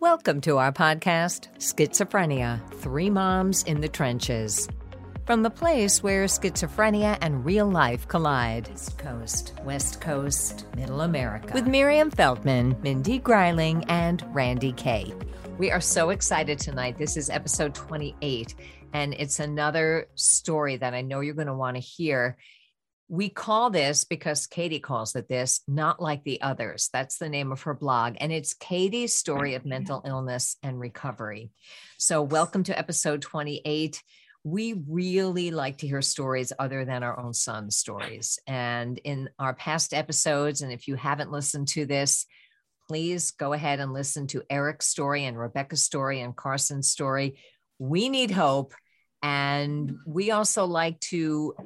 Welcome to our podcast, Schizophrenia Three Moms in the Trenches. From the place where schizophrenia and real life collide East Coast, West Coast, Middle America. With Miriam Feldman, Mindy Greiling, and Randye Kaye. We are so excited tonight. This is episode 28, and it's another story that I know you're going to want to hear. We call this because Katie calls it this, not like the others. That's the name of her blog. And it's Katie's story of mm-hmm. mental illness and recovery. So, welcome to episode 28. We really like to hear stories other than our own son's stories. And in our past episodes, and if you haven't listened to this, please go ahead and listen to Eric's story and Rebecca's story and Carson's story. We need hope. And we also like to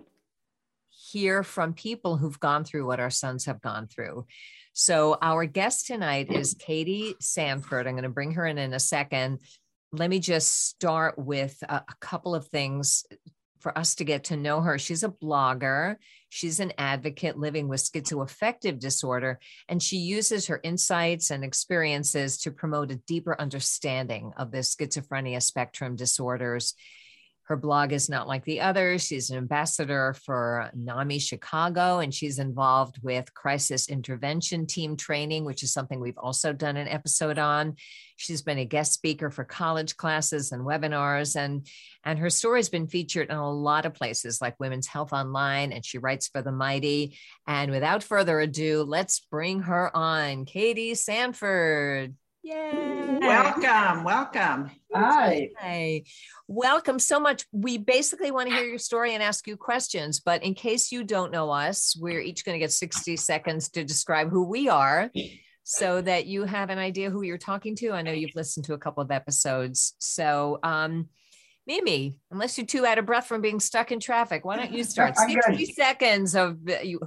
hear from people who've gone through what our sons have gone through. So, our guest tonight is Katie Sanford. I'm going to bring her in in a second. Let me just start with a, a couple of things for us to get to know her. She's a blogger, she's an advocate living with schizoaffective disorder, and she uses her insights and experiences to promote a deeper understanding of the schizophrenia spectrum disorders her blog is not like the others. She's an ambassador for NAMI Chicago, and she's involved with crisis intervention team training, which is something we've also done an episode on. She's been a guest speaker for college classes and webinars, and, and her story has been featured in a lot of places like Women's Health Online, and she writes for The Mighty. And without further ado, let's bring her on, Katie Sanford. Yay. Welcome, welcome. Hi. Hi. Welcome so much. We basically want to hear your story and ask you questions, but in case you don't know us, we're each going to get 60 seconds to describe who we are so that you have an idea who you're talking to. I know you've listened to a couple of episodes. So, um, Mimi, unless you're too out of breath from being stuck in traffic, why don't you start? 60 seconds of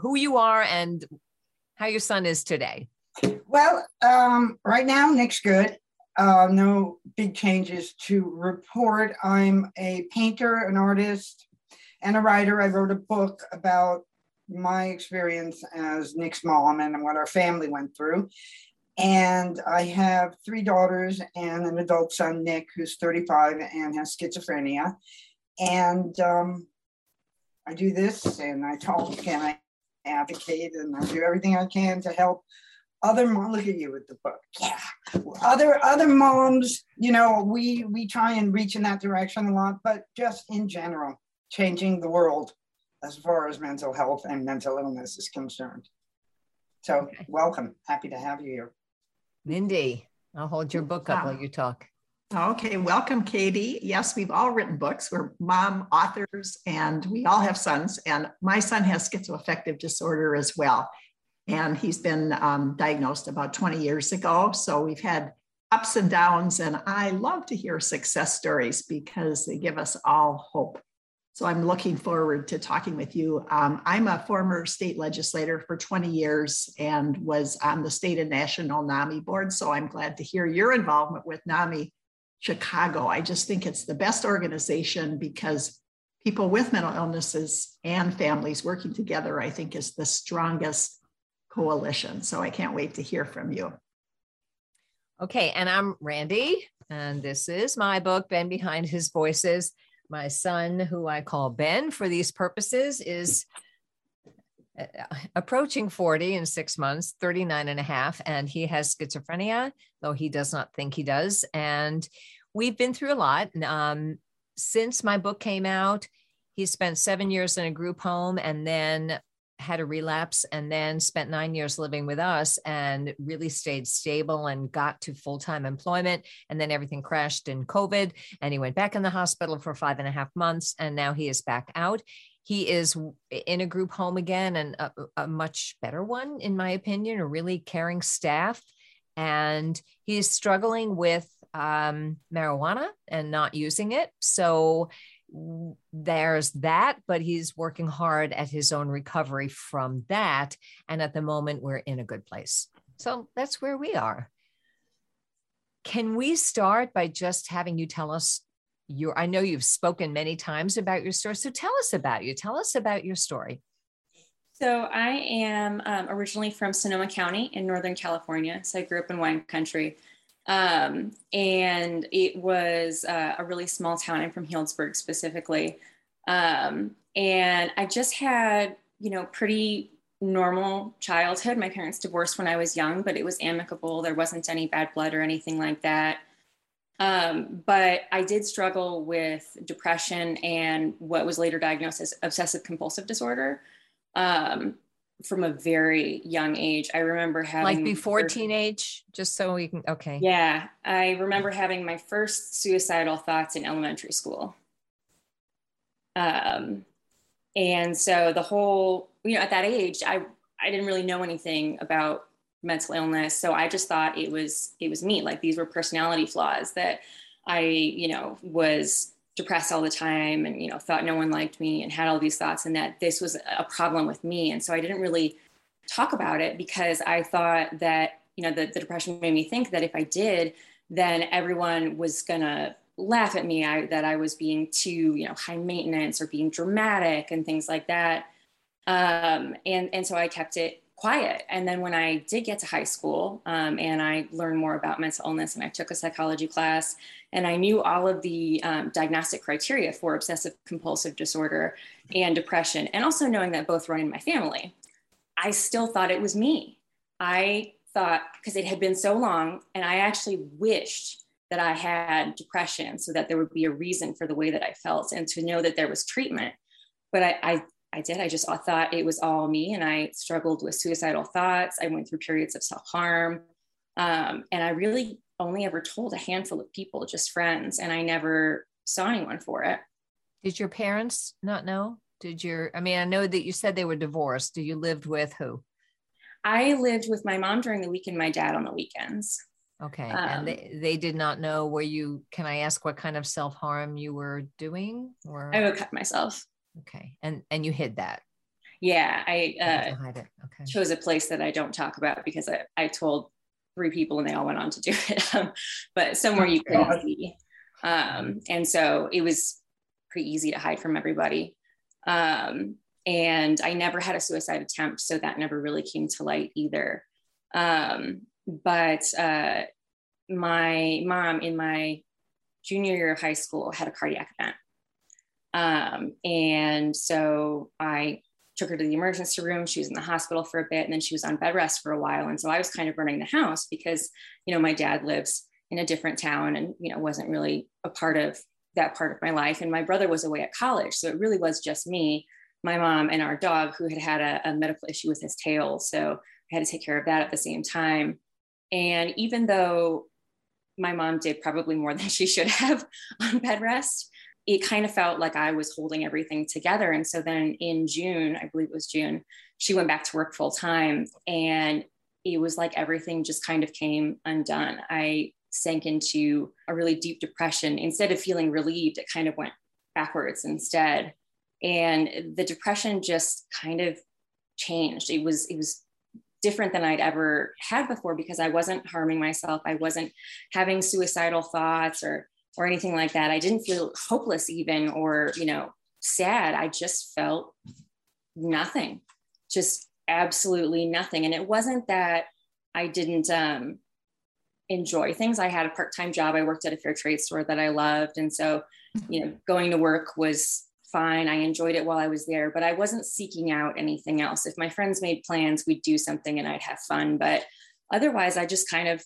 who you are and how your son is today. Well, um, right now, Nick's good. Uh, no big changes to report. I'm a painter, an artist, and a writer. I wrote a book about my experience as Nick's mom and what our family went through. And I have three daughters and an adult son, Nick, who's 35 and has schizophrenia. And um, I do this and I talk and I advocate and I do everything I can to help other mom look at you with the book yeah other other moms you know we we try and reach in that direction a lot but just in general changing the world as far as mental health and mental illness is concerned so okay. welcome happy to have you here mindy i'll hold your book up while you talk Okay, welcome, Katie. Yes, we've all written books. We're mom authors and we all have sons. And my son has schizoaffective disorder as well and he's been um, diagnosed about 20 years ago. So we've had ups and downs, and I love to hear success stories because they give us all hope. So I'm looking forward to talking with you. Um, I'm a former state legislator for 20 years and was on the state and national NAMI board. So I'm glad to hear your involvement with NAMI Chicago. I just think it's the best organization because people with mental illnesses and families working together, I think, is the strongest coalition. So I can't wait to hear from you. Okay, and I'm Randye, and this is my book, Ben Behind His Voices. My son, who I call Ben for these purposes, is uh, approaching 40 in six months, 39 and a half, and he has schizophrenia, though he does not think he does. And we've been through a lot. Um, since my book came out, he spent seven years in a group home and then had a relapse and then spent nine years living with us and really stayed stable and got to full time employment. And then everything crashed in COVID and he went back in the hospital for five and a half months. And now he is back out. He is in a group home again and a, a much better one, in my opinion, a really caring staff. And he's struggling with um, marijuana and not using it. So there's that, but he's working hard at his own recovery from that. And at the moment, we're in a good place. So that's where we are. Can we start by just having you tell us your? I know you've spoken many times about your story. So tell us about you. Tell us about your story. So I am um, originally from Sonoma County in Northern California. So I grew up in wine country. Um, and it was uh, a really small town. I'm from Healdsburg specifically. Um, and I just had, you know, pretty normal childhood. My parents divorced when I was young, but it was amicable. There wasn't any bad blood or anything like that. Um, but I did struggle with depression and what was later diagnosed as obsessive compulsive disorder um, from a very young age. I remember having like before first, teenage, just so we can, okay. Yeah. I remember having my first suicidal thoughts in elementary school. Um, and so the whole, you know, at that age, I, I didn't really know anything about mental illness. So I just thought it was, it was me. Like these were personality flaws that I, you know, was depressed all the time and, you know, thought no one liked me and had all these thoughts and that this was a problem with me. And so I didn't really talk about it because I thought that, you know, the, the depression made me think that if I did, then everyone was gonna laugh at me I, that I was being too, you know, high maintenance or being dramatic and things like that. Um, and and so I kept it quiet. And then when I did get to high school um, and I learned more about mental illness and I took a psychology class and I knew all of the um, diagnostic criteria for obsessive compulsive disorder and depression, and also knowing that both run in my family, I still thought it was me. I thought because it had been so long, and I actually wished that I had depression so that there would be a reason for the way that I felt and to know that there was treatment. But I, I, I did. I just thought it was all me. And I struggled with suicidal thoughts. I went through periods of self harm. Um, and I really only ever told a handful of people, just friends. And I never saw anyone for it. Did your parents not know? Did your, I mean, I know that you said they were divorced. Do you lived with who? I lived with my mom during the week and my dad on the weekends. Okay. Um, and they, they did not know where you, can I ask what kind of self harm you were doing? Or I would cut myself. Okay. And and you hid that. Yeah. I uh, hide it. Okay. chose a place that I don't talk about because I, I told three people and they all went on to do it. Um, but somewhere you couldn't see. Um, and so it was pretty easy to hide from everybody. Um, and I never had a suicide attempt, so that never really came to light either. Um, but uh, my mom in my junior year of high school had a cardiac event. Um, and so I took her to the emergency room. She was in the hospital for a bit and then she was on bed rest for a while. And so I was kind of running the house because, you know, my dad lives in a different town and, you know, wasn't really a part of that part of my life. And my brother was away at college. So it really was just me, my mom, and our dog who had had a, a medical issue with his tail. So I had to take care of that at the same time. And even though my mom did probably more than she should have on bed rest, it kind of felt like I was holding everything together. And so then in June, I believe it was June, she went back to work full time. And it was like everything just kind of came undone. I sank into a really deep depression. Instead of feeling relieved, it kind of went backwards instead. And the depression just kind of changed. It was, it was different than I'd ever had before because I wasn't harming myself. I wasn't having suicidal thoughts or or anything like that. I didn't feel hopeless even or, you know, sad. I just felt nothing. Just absolutely nothing. And it wasn't that I didn't um enjoy things. I had a part-time job. I worked at a fair trade store that I loved and so, you know, going to work was fine. I enjoyed it while I was there, but I wasn't seeking out anything else. If my friends made plans, we'd do something and I'd have fun. But otherwise, I just kind of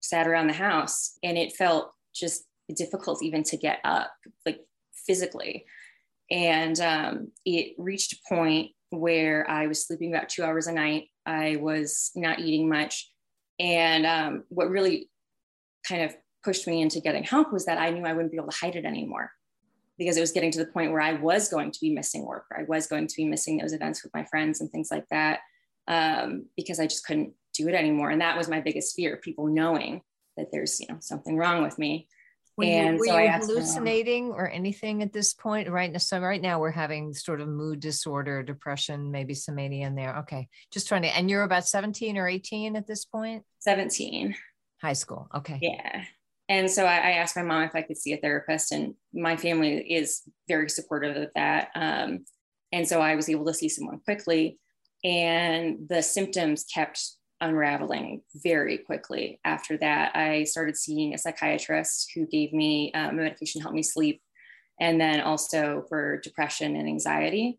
sat around the house and it felt just difficult even to get up, like physically. And um, it reached a point where I was sleeping about two hours a night. I was not eating much. And um, what really kind of pushed me into getting help was that I knew I wouldn't be able to hide it anymore because it was getting to the point where I was going to be missing work or I was going to be missing those events with my friends and things like that um, because I just couldn't do it anymore. And that was my biggest fear, people knowing that there's, you know, something wrong with me. Were and you, so you hallucinating or anything at this point? Right now, so right now we're having sort of mood disorder, depression, maybe some mania in there. Okay, just trying to. And you're about 17 or 18 at this point. 17. High school. Okay. Yeah. And so I, I, asked my mom if I could see a therapist, and my family is very supportive of that. Um, and so I was able to see someone quickly, and the symptoms kept unraveling very quickly. After that, I started seeing a psychiatrist who gave me um, medication to help me sleep, and then also for depression and anxiety.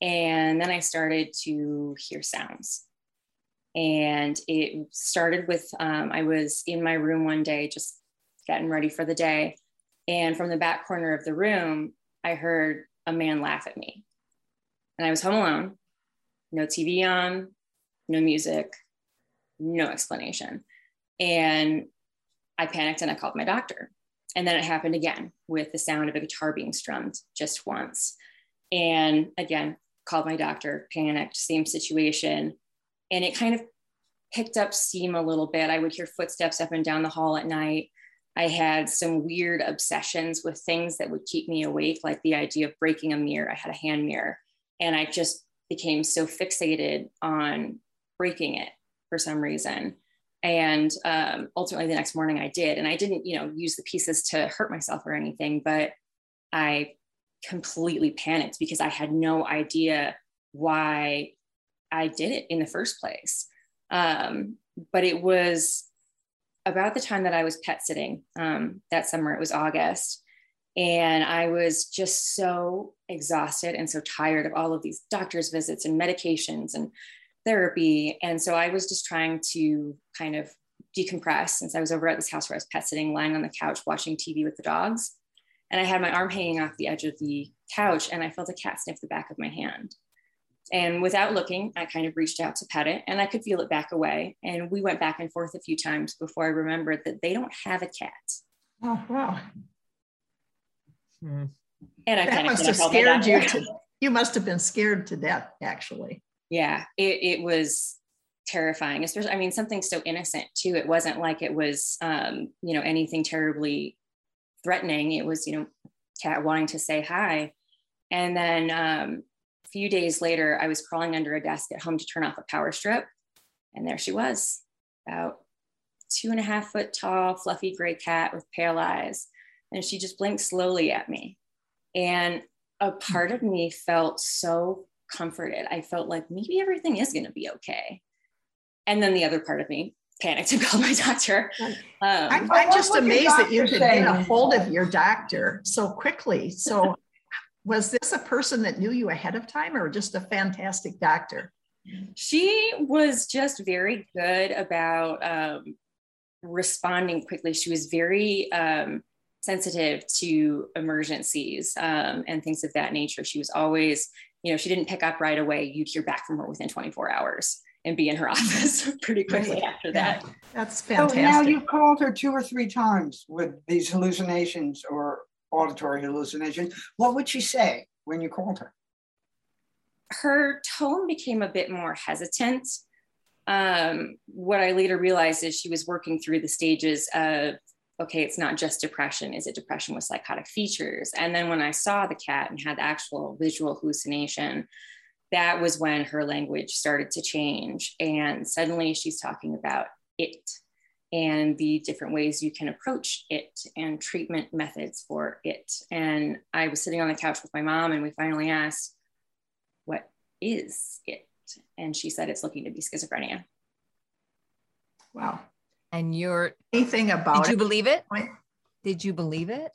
And then I started to hear sounds. And it started with um, I was in my room one day, just getting ready for the day. And from the back corner of the room, I heard a man laugh at me. And I was home alone, no TV on, no music, no explanation. And I panicked and I called my doctor. And then it happened again with the sound of a guitar being strummed just once. And again, called my doctor, panicked, same situation. And it kind of picked up steam a little bit. I would hear footsteps up and down the hall at night. I had some weird obsessions with things that would keep me awake, like the idea of breaking a mirror. I had a hand mirror, and I just became so fixated on breaking it for some reason. And um, ultimately, the next morning I did, and I didn't, you know, use the pieces to hurt myself or anything, but I completely panicked because I had no idea why I did it in the first place. Um, but it was about the time that I was pet sitting um, that summer. It was August. And I was just so exhausted and so tired of all of these doctor's visits and medications and therapy. And so I was just trying to kind of decompress since I was over at this house where I was pet sitting, lying on the couch, watching TV with the dogs. And I had my arm hanging off the edge of the couch and I felt a cat sniff the back of my hand. And without looking, I kind of reached out to pet it and I could feel it back away. And we went back and forth a few times before I remembered that they don't have a cat. Oh, wow. Hmm. And I that kind must of have scared you. To, you must have been scared to death, actually. Yeah, it, it was terrifying, especially, I mean, something so innocent too. It wasn't like it was, um, you know, anything terribly threatening. It was, you know, cat wanting to say hi. And then um, a few days later, I was crawling under a desk at home to turn off a power strip. And there she was, about two and a half foot tall, fluffy gray cat with pale eyes. And she just blinked slowly at me. And a part of me felt so comforted. I felt like maybe everything is going to be okay. And then the other part of me panicked and called my doctor. Um, I'm, I'm just amazed that you could get a hold of your doctor so quickly. So was this a person that knew you ahead of time or just a fantastic doctor? She was just very good about um, responding quickly. She was very um, sensitive to emergencies um, and things of that nature. She was always, you know, she didn't pick up right away. You'd hear back from her within 24 hours and be in her office pretty quickly right. after that. That's fantastic. So now you've called her two or three times with these hallucinations or auditory hallucination. What would she say when you called her? Her tone became a bit more hesitant. Um, what I later realized is she was working through the stages of, okay, it's not just depression. Is it depression with psychotic features? And then when I saw the cat and had the actual visual hallucination, that was when her language started to change. And suddenly she's talking about it and the different ways you can approach it and treatment methods for it. And I was sitting on the couch with my mom, and we finally asked, What is it? And she said, It's looking to be schizophrenia. Wow. And you're anything about Did you believe it? Did you believe it?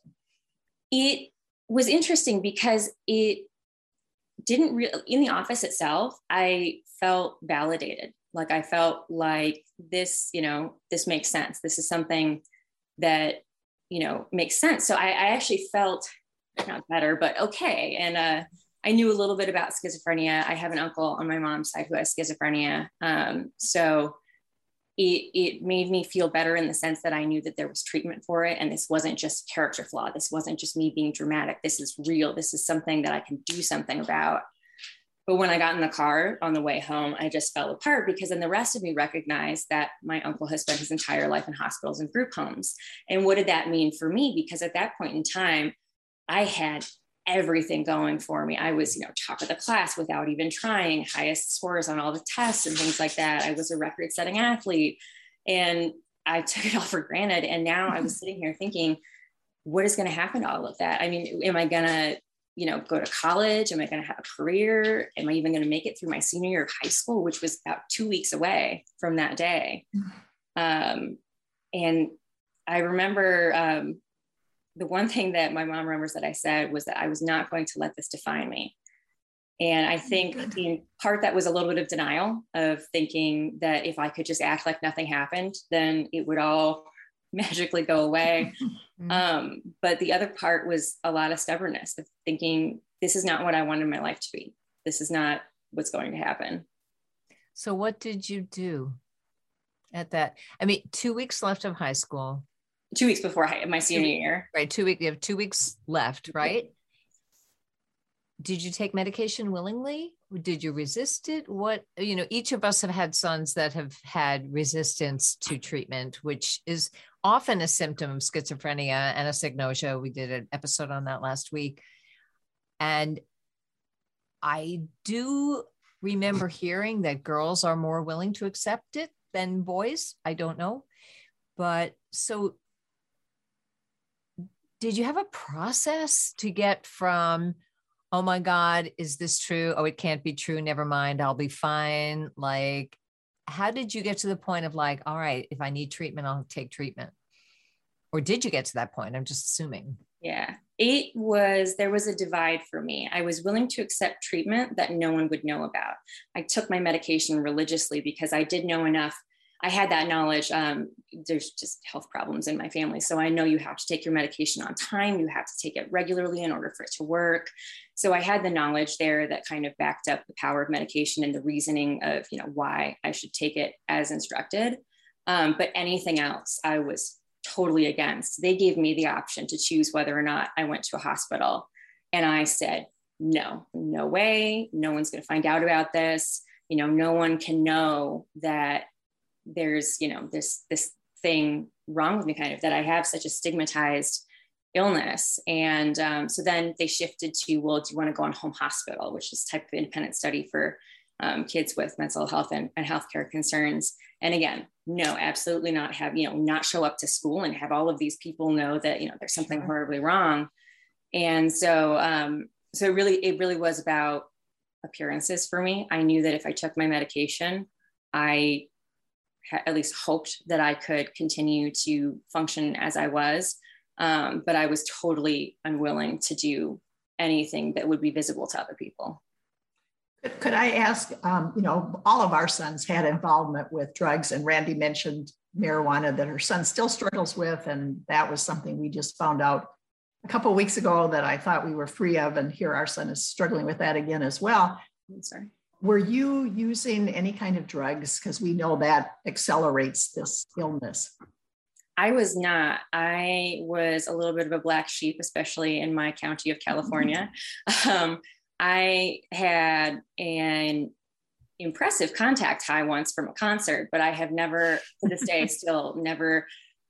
It was interesting because it didn't really, in the office itself, I felt validated like I felt like this, you know, this makes sense. This is something that, you know, makes sense. So I, I actually felt not better, but okay. And uh, I knew a little bit about schizophrenia. I have an uncle on my mom's side who has schizophrenia. Um, so it, it made me feel better in the sense that I knew that there was treatment for it. And this wasn't just character flaw. This wasn't just me being dramatic. This is real. This is something that I can do something about. But when I got in the car on the way home, I just fell apart because then the rest of me recognized that my uncle has spent his entire life in hospitals and group homes. And what did that mean for me? Because at that point in time, I had everything going for me. I was, you know, top of the class without even trying, highest scores on all the tests and things like that. I was a record setting athlete and I took it all for granted. And now I was sitting here thinking, what is going to happen to all of that? I mean, am I going to you know, go to college? Am I going to have a career? Am I even going to make it through my senior year of high school, which was about two weeks away from that day? Um, and I remember um, the one thing that my mom remembers that I said was that I was not going to let this define me. And I think in part that was a little bit of denial of thinking that if I could just act like nothing happened, then it would all magically go away. Mm-hmm. um, but the other part was a lot of stubbornness of thinking, this is not what I wanted my life to be. This is not what's going to happen. So, what did you do at that? I mean, two weeks left of high school. Two weeks before my senior year. Right. Two weeks. You have two weeks left, right? did you take medication willingly did you resist it what you know each of us have had sons that have had resistance to treatment which is often a symptom of schizophrenia and a anosognosia we did an episode on that last week and i do remember hearing that girls are more willing to accept it than boys i don't know but so did you have a process to get from oh my God, is this true? Oh, it can't be true. Never mind. I'll be fine. Like, how did you get to the point of like, all right, if I need treatment, I'll take treatment? Or did you get to that point? I'm just assuming. Yeah, it was, there was a divide for me. I was willing to accept treatment that no one would know about. I took my medication religiously because I did know enough I had that knowledge. Um, there's just health problems in my family. So I know you have to take your medication on time. You have to take it regularly in order for it to work. So I had the knowledge there that kind of backed up the power of medication and the reasoning of, you know, why I should take it as instructed. Um, but anything else, I was totally against. They gave me the option to choose whether or not I went to a hospital. And I said, no, no way. No one's going to find out about this. You know, no one can know that there's you know this this thing wrong with me kind of that i have such a stigmatized illness. And um, so then they shifted to well do you want to go on home hospital which is type of independent study for um, kids with mental health and, and healthcare concerns. And again no absolutely not have you know not show up to school and have all of these people know that you know there's something horribly wrong. And so um, so really it really was about appearances for me. I knew that if i took my medication i at least hoped that I could continue to function as I was. Um, but I was totally unwilling to do anything that would be visible to other people. Could I ask, um, you know, all of our sons had involvement with drugs, and Randye mentioned marijuana that her son still struggles with. And that was something we just found out a couple weeks ago that I thought we were free of. And here our son is struggling with that again as well. I'm sorry were you using any kind of drugs? Because we know that accelerates this illness. I was not. I was a little bit of a black sheep, especially in my county of California. Um, I had an impressive contact high once from a concert, but I have never, to this day, still never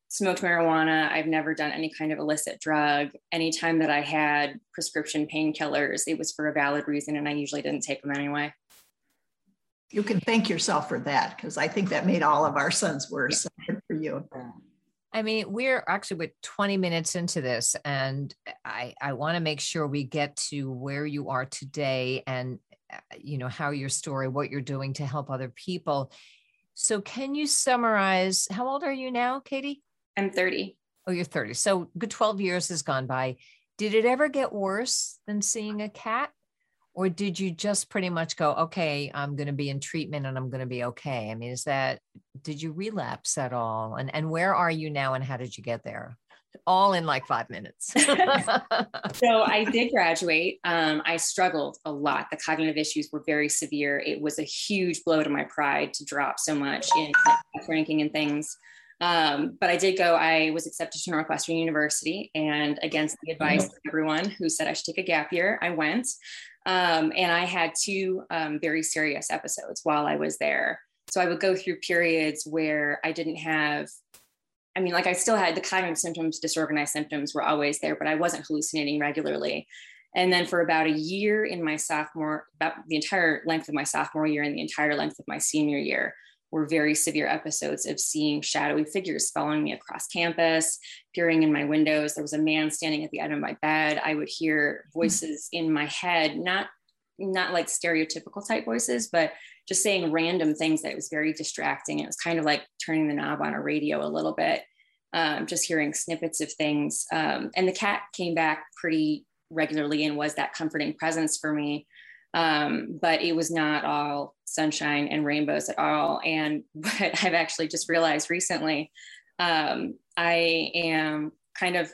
smoked marijuana. I've never done any kind of illicit drug. Anytime that I had prescription painkillers, it was for a valid reason, and I usually didn't take them anyway you can thank yourself for that because I think that made all of our sons worse. So good for you. I mean, we're actually with 20 minutes into this, and I, I want to make sure we get to where you are today and, uh, you know, how your story, what you're doing to help other people. So, can you summarize how old are you now, Katie? I'm 30. Oh, you're 30. So, good 12 years has gone by. Did it ever get worse than seeing a cat? Or did you just pretty much go okay i'm going to be in treatment and i'm going to be okay. I mean is that did you relapse at all? And and where are you now and how did you get there? All in like five minutes. So i did graduate. Um, i struggled a lot. The cognitive issues were very severe. It was a huge blow to my pride to drop so much in ranking and things. Um, but I did go, I was accepted to Northwestern University, and against the advice of everyone who said I should take a gap year, I went. Um, and I had two um, very serious episodes while I was there. So I would go through periods where I didn't have, I mean, like I still had the cognitive symptoms, disorganized symptoms were always there, but I wasn't hallucinating regularly. And then for about a year in my sophomore, about the entire length of my sophomore year and the entire length of my senior year, were very severe episodes of seeing shadowy figures following me across campus, peering in my windows. There was a man standing at the end of my bed. I would hear voices in my head, not not like stereotypical type voices, but just saying random things that was very distracting. It was kind of like turning the knob on a radio a little bit, um, just hearing snippets of things. Um, and the cat came back pretty regularly and was that comforting presence for me. Um, but it was not all sunshine and rainbows at all. And what I've actually just realized recently, um, I am kind of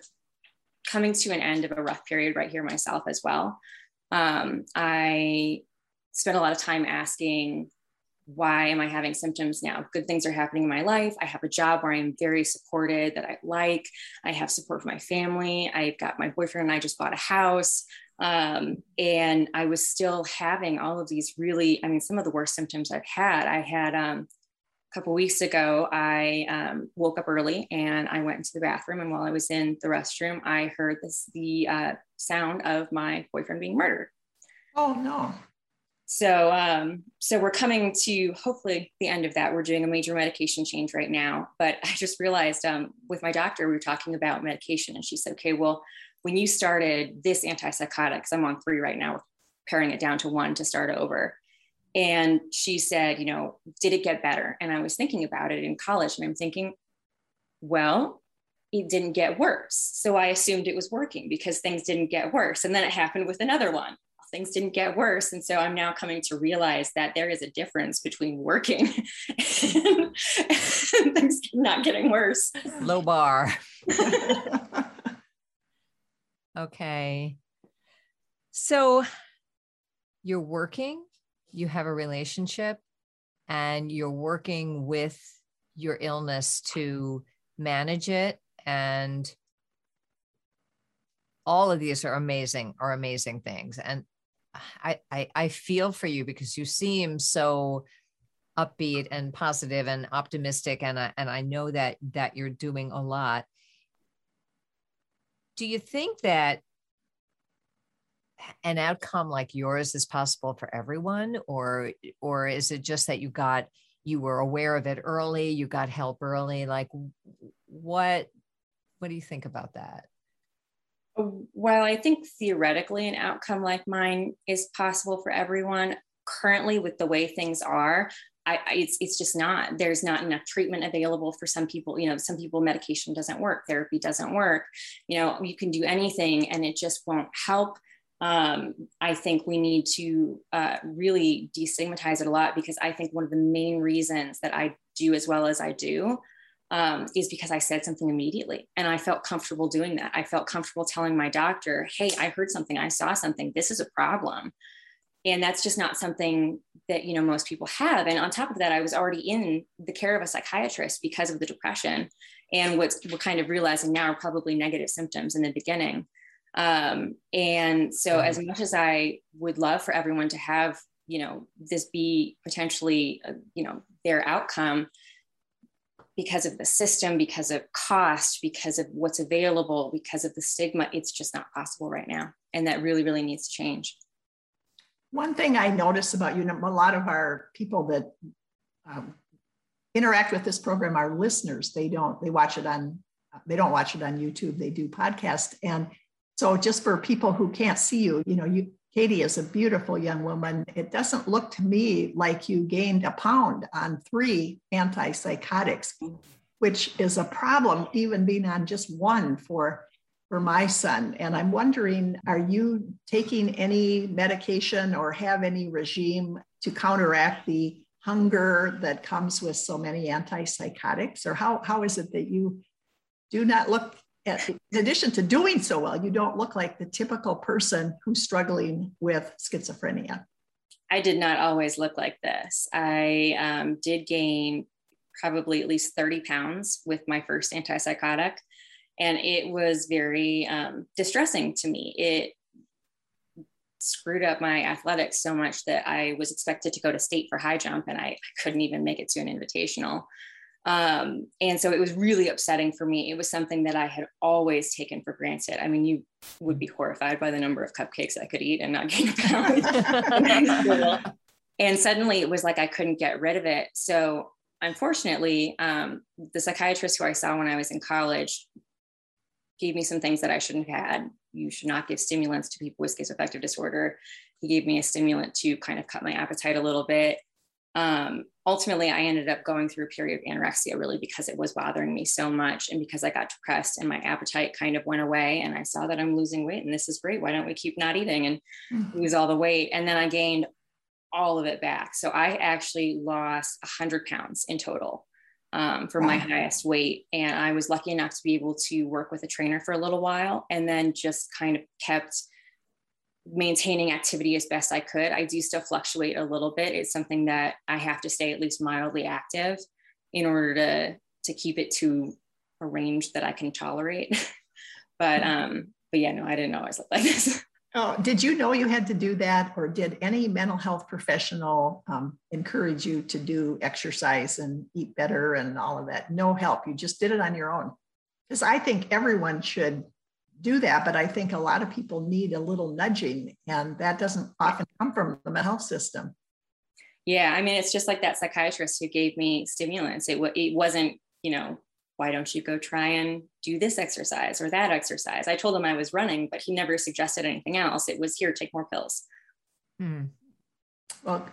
coming to an end of a rough period right here myself as well. Um, I spent a lot of time asking, why am I having symptoms now? Good things are happening in my life. I have a job where I'm very supported that I like. I have support from my family. I've got my boyfriend and I just bought a house. Um, and I was still having all of these really, I mean, some of the worst symptoms I've had. I had um, a couple weeks ago, I um, woke up early and I went into the bathroom. And while I was in the restroom, I heard this the uh, sound of my boyfriend being murdered. Oh no! So, um, so we're coming to hopefully the end of that. We're doing a major medication change right now. But I just realized um, with my doctor, we were talking about medication, and she said, "Okay, well, when you started this antipsychotic, because I'm on three right now, we're paring it down to one to start over." And she said, "You know, did it get better?" And I was thinking about it in college, and I'm thinking, well, it didn't get worse. So I assumed it was working because things didn't get worse. And then it happened with another one things didn't get worse. And so I'm now coming to realize that there is a difference between working and, and things not getting worse. Low bar. okay. So you're working, you have a relationship, and you're working with your illness to manage it and all of these are amazing are amazing things and I, I I feel for you because you seem so upbeat and positive and optimistic and I, and I know that that you're doing a lot. Do you think that an outcome like yours is possible for everyone? Or or is it just that you got you were aware of it early, you got help early? Like what what do you think about that? while I think theoretically an outcome like mine is possible for everyone, currently with the way things are, I, I, it's it's just not. There's not enough treatment available for some people. You know, some people medication doesn't work, therapy doesn't work. You know, you can do anything and it just won't help. Um, I think we need to uh, really destigmatize it a lot because I think one of the main reasons that I do as well as I do um, is because I said something immediately and I felt comfortable doing that. I felt comfortable telling my doctor, hey, I heard something, I saw something, this is a problem. And that's just not something that you know most people have. And on top of that, I was already in the care of a psychiatrist because of the depression and what we're kind of realizing now are probably negative symptoms in the beginning. Um, and so, as much as I would love for everyone to have, you know, this be potentially, uh, you know, their outcome, because of the system, because of cost, because of what's available, because of the stigma, it's just not possible right now. And that really, really needs to change. One thing I notice about you, a lot of our people that um, interact with this program are listeners. They don't, they watch it on, they don't watch it on YouTube, they do podcast. And so just for people who can't see you, you know, you Katie is a beautiful young woman. It doesn't look to me like you gained a pound on three antipsychotics, which is a problem, even being on just one for, for my son. And I'm wondering are you taking any medication or have any regime to counteract the hunger that comes with so many antipsychotics? Or how, how is it that you do not look at, in addition to doing so well, you don't look like the typical person who's struggling with schizophrenia. I did not always look like this. I um, did gain probably at least 30 pounds with my first antipsychotic. And it was very um, distressing to me. It screwed up my athletics so much that I was expected to go to state for high jump and I, couldn't even make it to an invitational. Um, and so it was really upsetting for me. It was something that I had always taken for granted. I mean, you would be horrified by the number of cupcakes I could eat and not gain a pound. and suddenly it was like I couldn't get rid of it. So unfortunately, um, the psychiatrist who I saw when I was in college gave me some things that I shouldn't have had. You should not give stimulants to people with schizoaffective disorder. He gave me a stimulant to kind of cut my appetite a little bit. Um, ultimately, I ended up going through a period of anorexia really because it was bothering me so much and because I got depressed and my appetite kind of went away. And I saw that I'm losing weight and this is great. Why don't we keep not eating and mm-hmm. lose all the weight? And then I gained all of it back. So I actually lost 100 pounds in total um, for my highest weight. And I was lucky enough to be able to work with a trainer for a little while and then just kind of kept maintaining activity as best I could. I do still fluctuate a little bit. It's something that I have to stay at least mildly active in order to to keep it to a range that I can tolerate. but mm-hmm. um, but yeah, no, I didn't always look like this. Oh, did you know you had to do that, or did any mental health professional um, encourage you to do exercise and eat better and all of that? No help. You just did it on your own. Because I think everyone should do that, but I think a lot of people need a little nudging, and that doesn't often come from the mental health system. Yeah, I mean, it's just like that psychiatrist who gave me stimulants. It, it wasn't, you know, why don't you go try and do this exercise or that exercise? I told him I was running, but he never suggested anything else. It was here, take more pills. Hmm. Well,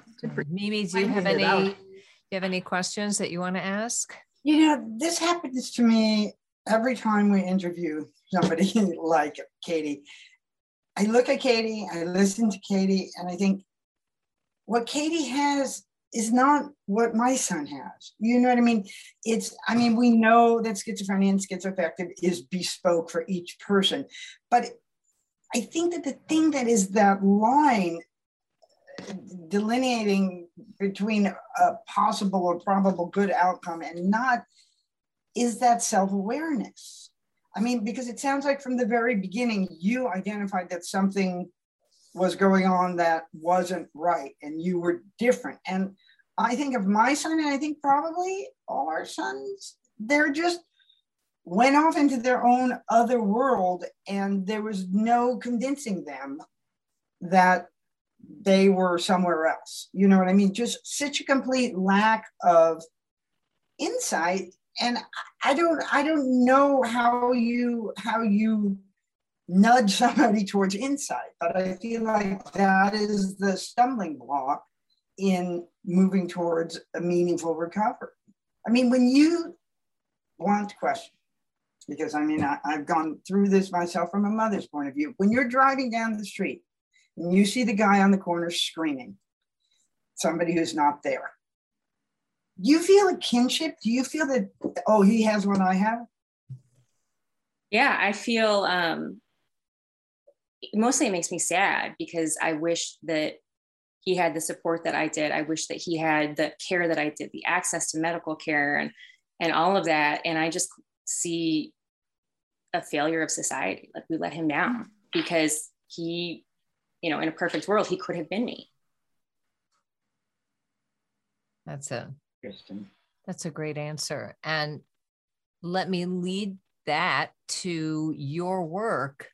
Mimi, do you have any? Do you have any questions that you want to ask? You know, this happens to me every time we interview somebody like Katie. I look at Katie, I listen to Katie, and I think what Katie has is not what my son has. You know what I mean? It's, I mean, we know that schizophrenia and schizoaffective is bespoke for each person, but I think that the thing that is that line delineating between a possible or probable good outcome and not is that self awareness. I mean, because it sounds like from the very beginning, you identified that something was going on that wasn't right and you were different. And I think of my son, and I think probably all our sons, they're just went off into their own other world, and there was no convincing them that they were somewhere else. You know what I mean? Just such a complete lack of insight. And I don't I don't know how you how you nudge somebody towards insight, but I feel like that is the stumbling block in moving towards a meaningful recovery. I mean, when you blunt question, because I mean, I, have gone through this myself from a mother's point of view. When you're driving down the street and you see the guy on the corner screaming, somebody who's not there, do you feel a kinship? Do you feel that, oh, he has what I have? Yeah, I feel um, mostly it makes me sad because I wish that he had the support that I did. I wish that he had the care that I did, the access to medical care and and all of that. And I just see a failure of society. Like we let him down mm-hmm. because he, you know, in a perfect world, he could have been me. That's a that's a great answer. And let me lead that to your work,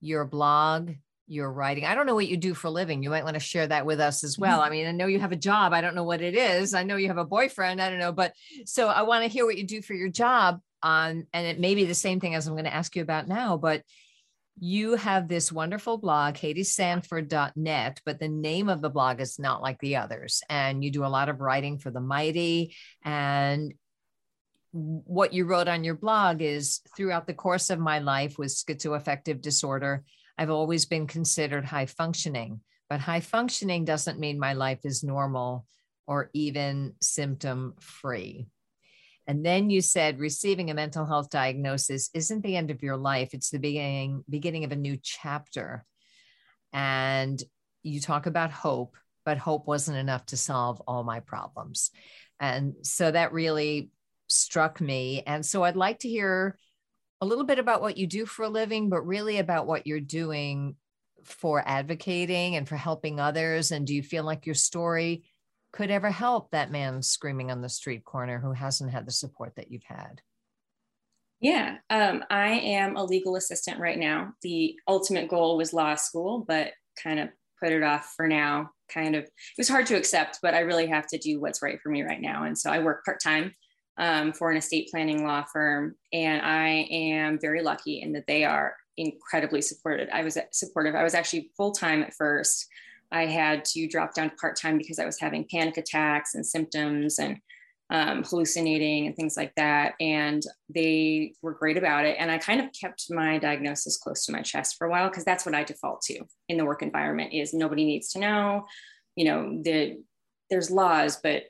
your blog, your writing. I don't know what you do for a living. You might want to share that with us as well. Mm-hmm. I mean, I know you have a job. I don't know what it is. I know you have a boyfriend. I don't know, but so I want to hear what you do for your job on and it may be the same thing as I'm going to ask you about now, but you have this wonderful blog, katiesanford.net, but the name of the blog is not like the others. And you do a lot of writing for the mighty. And what you wrote on your blog is throughout the course of my life with schizoaffective disorder, I've always been considered high functioning, but high functioning doesn't mean my life is normal or even symptom free. And then you said receiving a mental health diagnosis isn't the end of your life, it's the beginning beginning of a new chapter. And you talk about hope, but hope wasn't enough to solve all my problems. And so that really struck me. And so I'd like to hear a little bit about what you do for a living, but really about what you're doing for advocating and for helping others. And do you feel like your story could ever help that man screaming on the street corner who hasn't had the support that you've had? Yeah, um, I am a legal assistant right now. The ultimate goal was law school, but kind of put it off for now kind of, it was hard to accept, but I really have to do what's right for me right now. And so I work part time um, for an estate planning law firm. And I am very lucky in that they are incredibly supported. I was supportive. I was actually full time at first. I had to drop down to part time because I was having panic attacks and symptoms and um, hallucinating and things like that. And they were great about it. And I kind of kept my diagnosis close to my chest for a while because that's what I default to in the work environment is nobody needs to know. You know, the there's laws, but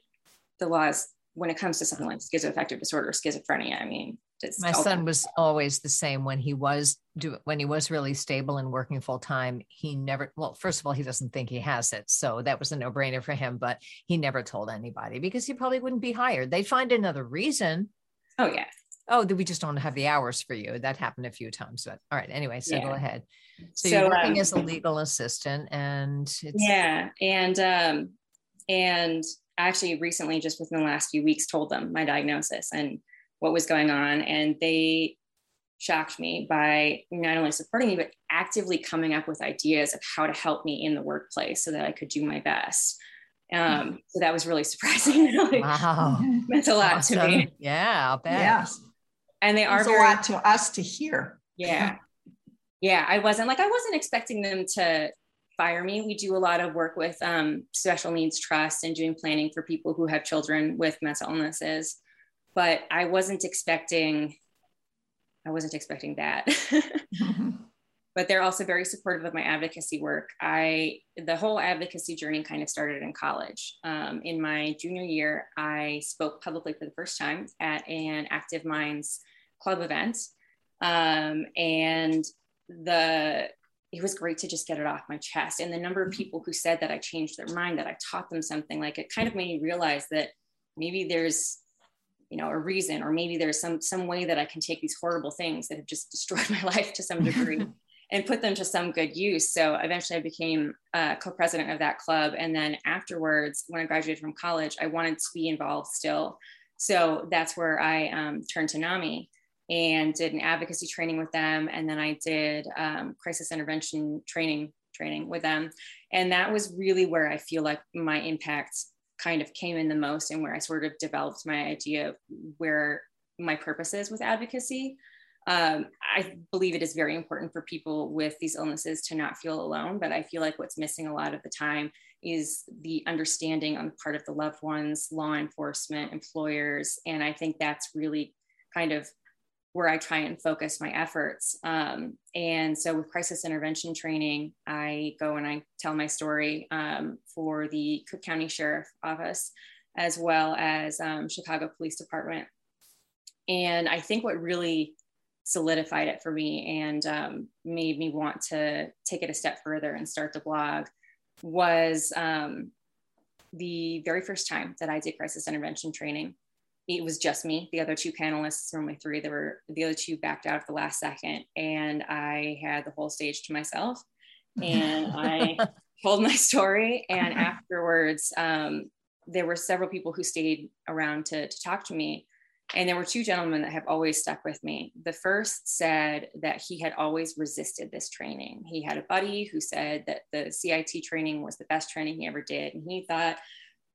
the laws when it comes to something like schizoaffective disorder, schizophrenia, I mean, my son was always the same when he was do when he was really stable and working full time he never well first of all he doesn't think he has it so that was a no-brainer for him but he never told anybody because he probably wouldn't be hired. They'd find another reason. Oh yeah. Oh we just don't have the hours for you. That happened a few times but all right anyway so yeah. go ahead. So, so you're working um, as a legal assistant and yeah and um and actually recently just within the last few weeks told them my diagnosis and what was going on. And they shocked me by not only supporting me, but actively coming up with ideas of how to help me in the workplace so that I could do my best. Um, so that was really surprising. wow. meant a lot awesome. to me. Yeah, I'll bet. Yes. And they are very, a lot to us to hear. Yeah. Yeah. I wasn't like, I wasn't expecting them to fire me. We do a lot of work with um, special needs trust and doing planning for people who have children with mental illnesses but I wasn't expecting, I wasn't expecting that. But they're also very supportive of my advocacy work. I, the whole advocacy journey kind of started in college. Um, in my junior year, I spoke publicly for the first time at an Active Minds club event. Um, and the it was great to just get it off my chest. And the number of people who said that I changed their mind, that I taught them something, like it kind of made me realize that maybe there's you know a reason or maybe there's some some way that i can take these horrible things that have just destroyed my life to some degree and put them to some good use. So eventually i became a co-president of that club. And then afterwards when i graduated from college i wanted to be involved still. So that's where i um, turned to nami and did an advocacy training with them and then i did um, crisis intervention training training with them and that was really where i feel like my impact kind of came in the most and where I sort of developed my idea of where my purpose is with advocacy. Um, I believe it is very important for people with these illnesses to not feel alone, but I feel like what's missing a lot of the time is the understanding on the part of the loved ones, law enforcement, employers. And I think that's really kind of where I try and focus my efforts. Um, and so with crisis intervention training, I go and I tell my story um, for the Cook County Sheriff Office as well as um, Chicago Police Department. And I think what really solidified it for me and um, made me want to take it a step further and start the blog was um, the very first time that I did crisis intervention training it was just me. The other two panelists, or only three, there were the other two backed out at the last second, and I had the whole stage to myself. And I told my story, and afterwards, um, there were several people who stayed around to, to talk to me. And there were two gentlemen that have always stuck with me. The first said that he had always resisted this training. He had a buddy who said that the CIT training was the best training he ever did. And he thought,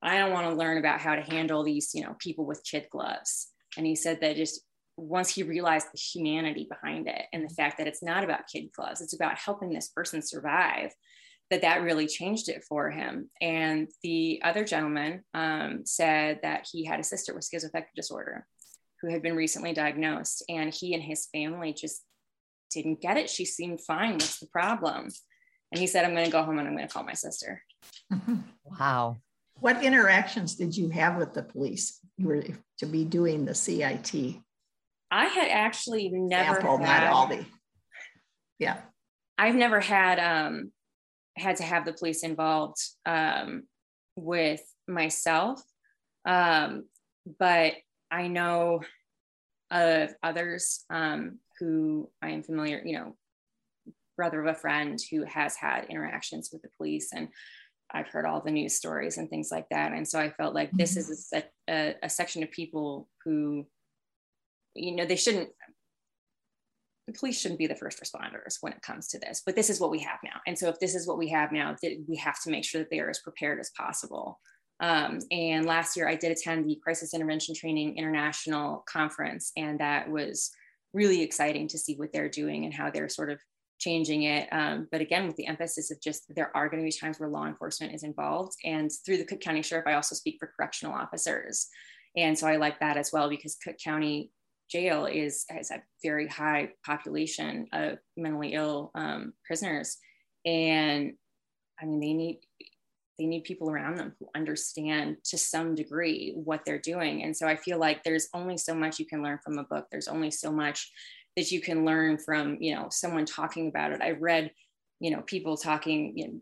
I don't want to learn about how to handle these, you know, people with kid gloves. And he said that just once he realized the humanity behind it and the fact that it's not about kid gloves, it's about helping this person survive, that that really changed it for him. And the other gentleman um, said that he had a sister with schizoaffective disorder who had been recently diagnosed, and he and his family just didn't get it. She seemed fine. What's the problem? And he said, I'm going to go home and I'm going to call my sister. Wow. What interactions did you have with the police? You were to be doing the CIT. I had actually never Sample, had, not all the. Yeah. I've never had um, had to have the police involved um, with myself, um, but I know of others um, who I am familiar. You know, brother of a friend who has had interactions with the police, and I've heard all the news stories and things like that. And so I felt like this is a, a, a section of people who, you know, they shouldn't, the police shouldn't be the first responders when it comes to this, but this is what we have now. And so if this is what we have now, we have to make sure that they are as prepared as possible. Um, and last year I did attend the Crisis Intervention Training International Conference, and that was really exciting to see what they're doing and how they're sort of changing it. Um, but again, with the emphasis of just there are going to be times where law enforcement is involved. And through the Cook County Sheriff, I also speak for correctional officers. And so I like that as well because Cook County jail is has a very high population of mentally ill um, prisoners, and I mean they need they need people around them who understand to some degree what they're doing. And so I feel like there's only so much you can learn from a book. There's only so much that you can learn from you know someone talking about it. I've read you know people talking you know,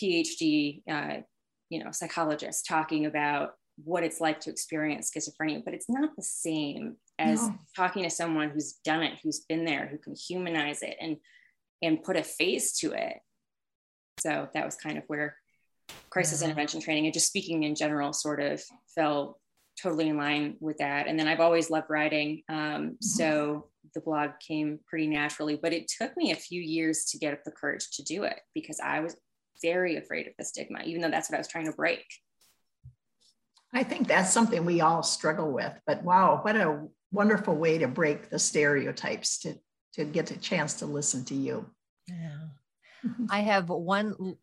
PhD uh, you know psychologists talking about what it's like to experience schizophrenia, but it's not the same as no. talking to someone who's done it, who's been there, who can humanize it and and put a face to it. So that was kind of where crisis yeah. intervention training and just speaking in general sort of fell totally in line with that. And then I've always loved writing. Um, mm-hmm. So the blog came pretty naturally, but it took me a few years to get up the courage to do it because I was very afraid of the stigma, even though that's what I was trying to break. I think that's something we all struggle with. But wow, what a wonderful way to break the stereotypes to, to get a chance to listen to you. Yeah. I have one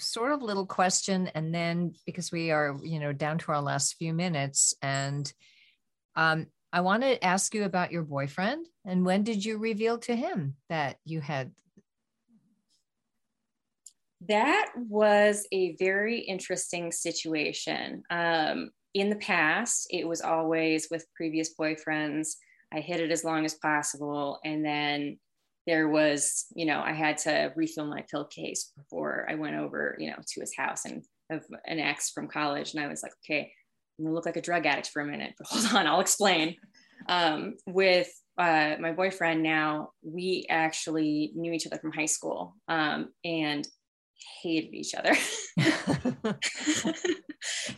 sort of little question, and then because we are, you know, down to our last few minutes, and um, I want to ask you about your boyfriend. And when did you reveal to him that you had that was a very interesting situation. Um, in the past, it was always with previous boyfriends. I hid it as long as possible. And then there was, you know, I had to refill my pill case before I went over, you know, to his house and of an ex from college. And I was like, okay, I'm gonna look like a drug addict for a minute, but hold on, I'll explain. Um, with uh, my boyfriend now, we actually knew each other from high school. Um, and hated each other.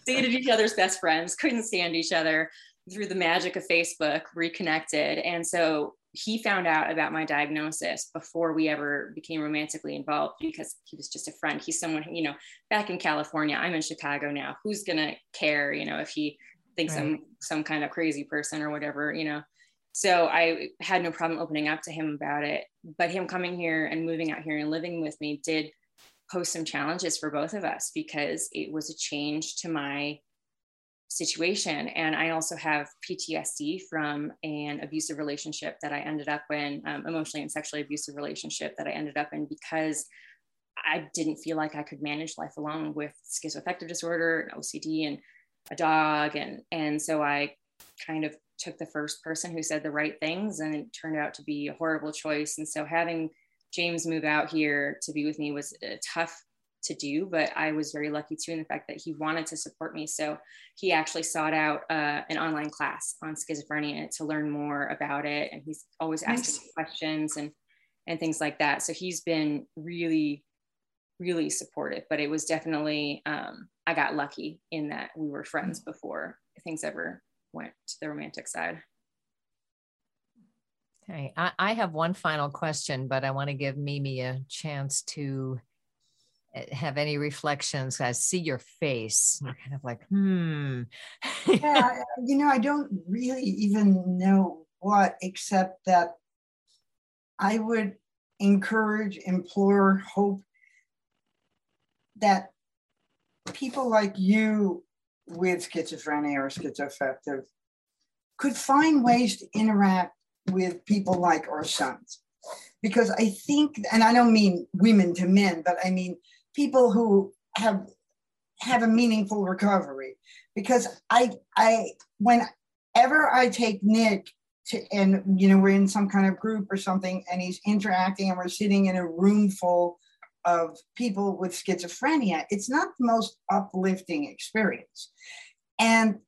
Dated each other's best friends, couldn't stand each other through the magic of Facebook, reconnected. And so he found out about my diagnosis before we ever became romantically involved because he was just a friend. He's someone, you know, back in California, I'm in Chicago now. Who's gonna care, you know, if he thinks right. I'm some kind of crazy person or whatever, you know? So I had no problem opening up to him about it. But him coming here and moving out here and living with me did pose some challenges for both of us because it was a change to my situation. And I also have PTSD from an abusive relationship that I ended up in, um, emotionally and sexually abusive relationship that I ended up in because I didn't feel like I could manage life alone with schizoaffective disorder and OCD and a dog. And, and so I kind of took the first person who said the right things and it turned out to be a horrible choice. And so having James move out here to be with me was uh, tough to do, but I was very lucky too in the fact that he wanted to support me. So he actually sought out uh, an online class on schizophrenia to learn more about it, and he's always asking nice. questions and and things like that. So he's been really, really supportive. But it was definitely um, I got lucky in that we were friends mm. before things ever went to the romantic side. Okay, I, I have one final question, but I want to give Mimi a chance to have any reflections. I see your face. You're kind of like, hmm. yeah, you know, I don't really even know what, except that I would encourage, implore, hope that people like you with schizophrenia or schizoaffective could find ways to interact with people like our sons. Because I think, and I don't mean women to men, but I mean people who have have a meaningful recovery. Because I I whenever I take Nick to and you know we're in some kind of group or something and he's interacting and we're sitting in a room full of people with schizophrenia, it's not the most uplifting experience. And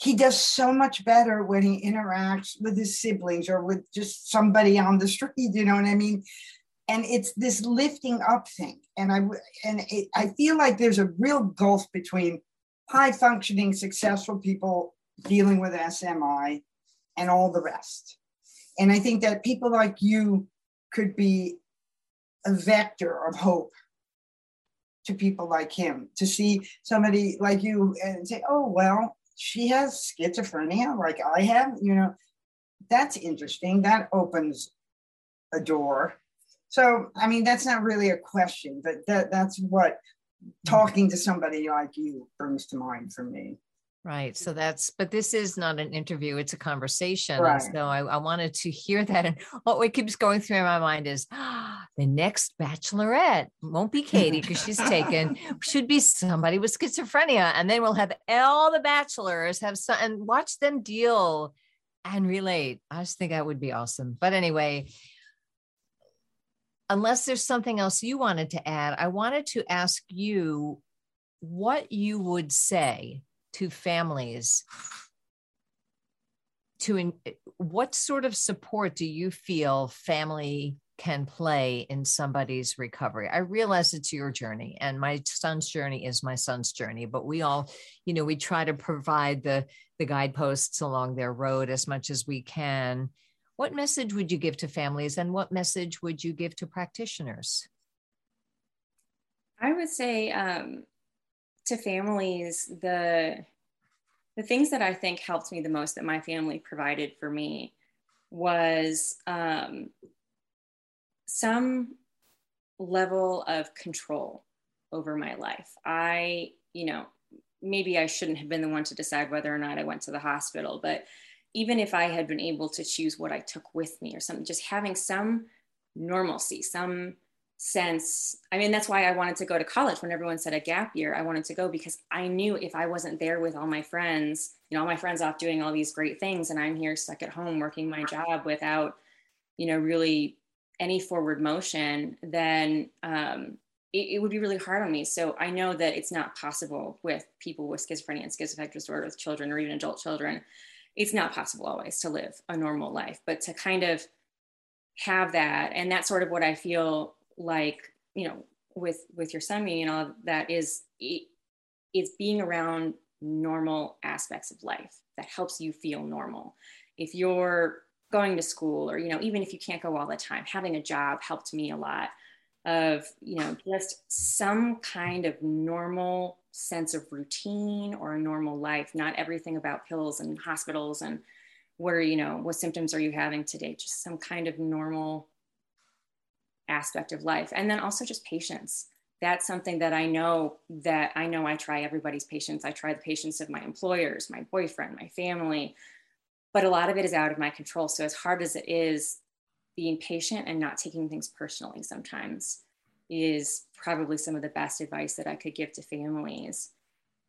he does so much better when he interacts with his siblings or with just somebody on the street you know what i mean and it's this lifting up thing and i and it, i feel like there's a real gulf between high functioning successful people dealing with smi and all the rest And I think that people like you could be a vector of hope to people like him to see somebody like you and say, oh, well, she has schizophrenia like I have, you know, that's interesting. That opens a door. So, I mean, that's not really a question, but that, that's what talking to somebody like you brings to mind for me. Right. So that's, but this is not an interview, it's a conversation. Right. So I, I, wanted to hear that. And what keeps going through my mind is ah, the next bachelorette won't be Katie because she's taken, should be somebody with schizophrenia. And then we'll have all the bachelors have some and watch them deal and relate. I just think that would be awesome. But anyway, unless there's something else you wanted to add, I wanted to ask you what you would say to families to in, what sort of support do you feel family can play in somebody's recovery? I realize it's your journey and my son's journey is my son's journey but we all you know we try to provide the the guideposts along their road as much as we can what message would you give to families and what message would you give to practitioners? I would say um, to families the the things that i think helped me the most that my family provided for me was um, some level of control over my life. I you know maybe i shouldn't have been the one to decide whether or not i went to the hospital but even if i had been able to choose what i took with me or something just having some normalcy some sense. I mean that's why i wanted to go to college. When everyone said a gap year i wanted to go because i knew if i wasn't there with all my friends you know all my friends off doing all these great things and i'm here stuck at home working my job without you know really any forward motion then um, it, it, would be really hard on me. So i know that it's not possible with people with schizophrenia and schizoaffective disorder with children or even adult children it's not possible always to live a normal life but to kind of have that and that's sort of what i feel like you know with with your son you know that is it's being around normal aspects of life that helps you feel normal. If you're going to school or you know even if you can't go all the time having a job helped me a lot of you know just some kind of normal sense of routine or a normal life. Not everything about pills and hospitals and where you know what symptoms are you having today. Just some kind of normal aspect of life. And then also just patience. That's something that i know that i know i try everybody's patience. I try the patience of my employers my boyfriend my family but a lot of it is out of my control. So as hard as it is being patient and not taking things personally sometimes is probably some of the best advice that i could give to families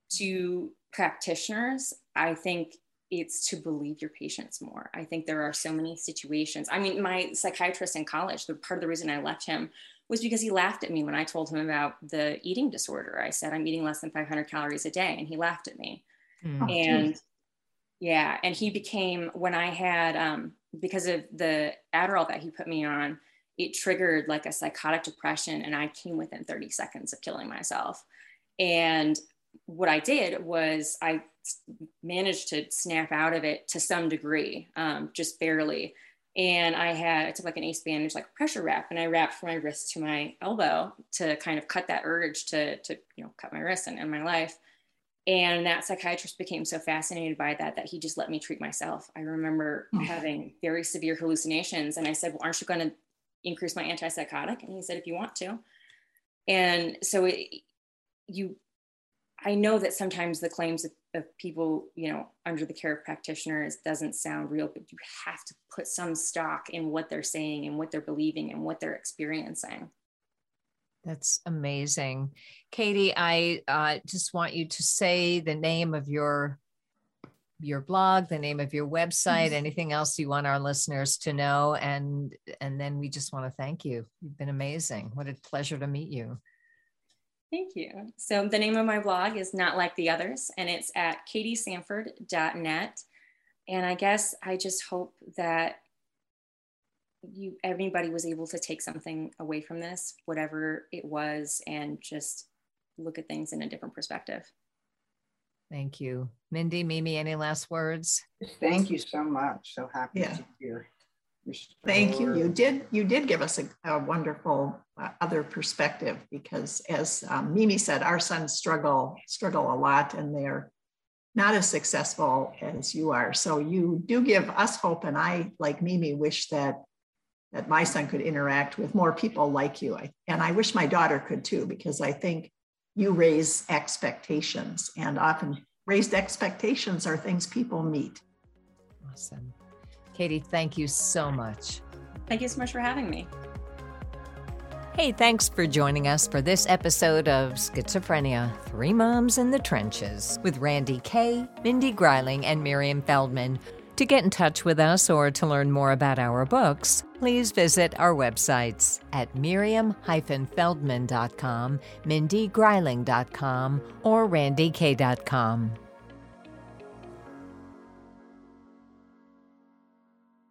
to practitioners i think it's to believe your patients more. I think there are so many situations. I mean, my psychiatrist in college, the part of the reason I left him was because he laughed at me when I told him about the eating disorder. I said, I'm eating less than 500 calories a day. And he laughed at me. Mm. and yeah, and he became, when I had, um, because of the Adderall that he put me on, it triggered like a psychotic depression. And I came within 30 seconds of killing myself. And what I did was I managed to snap out of it to some degree, um, just barely. And I had, I took like an ace bandage, like a pressure wrap, and I wrapped from my wrist to my elbow to kind of cut that urge to, to you know, cut my wrist and end my life. And that psychiatrist became so fascinated by that that he just let me treat myself. I remember oh. having very severe hallucinations, and I said, "Well, aren't you going to increase my antipsychotic?" And he said, "If you want to." And so it, you I know that sometimes the claims of, of, people, you know, under the care of practitioners doesn't sound real, but you have to put some stock in what they're saying and what they're believing and what they're experiencing. That's amazing. Katie, I uh, just want you to say the name of your your blog, the name of your website, anything else you want our listeners to know and and then we just want to thank you. You've been amazing. What a pleasure to meet you. Thank you. So the name of my blog is Not Like the Others, and it's at katiesanford.net. And I guess I just hope that you everybody was able to take something away from this, whatever it was, and just look at things in a different perspective. Thank you. Mindy, Mimi, any last words? Thank you so much. So happy yeah. to hear. Thank you. You did you did give us a, a wonderful uh, other perspective because, as um, Mimi said, our sons struggle struggle a lot, and they're not as successful as you are. So you do give us hope, and I, like Mimi, wish that that my son could interact with more people like you. I, and I wish my daughter could too, because I think you raise expectations, and often raised expectations are things people meet. Awesome. Katie, thank you so much. Thank you so much for having me. Hey, thanks for joining us for this episode of Schizophrenia Three Moms in the Trenches with Randye Kaye, Mindy Greiling, and Miriam Feldman. To get in touch with us or to learn more about our books, please visit our websites at miriam-feldman.com, mindygreiling.com, or randyekaye.com.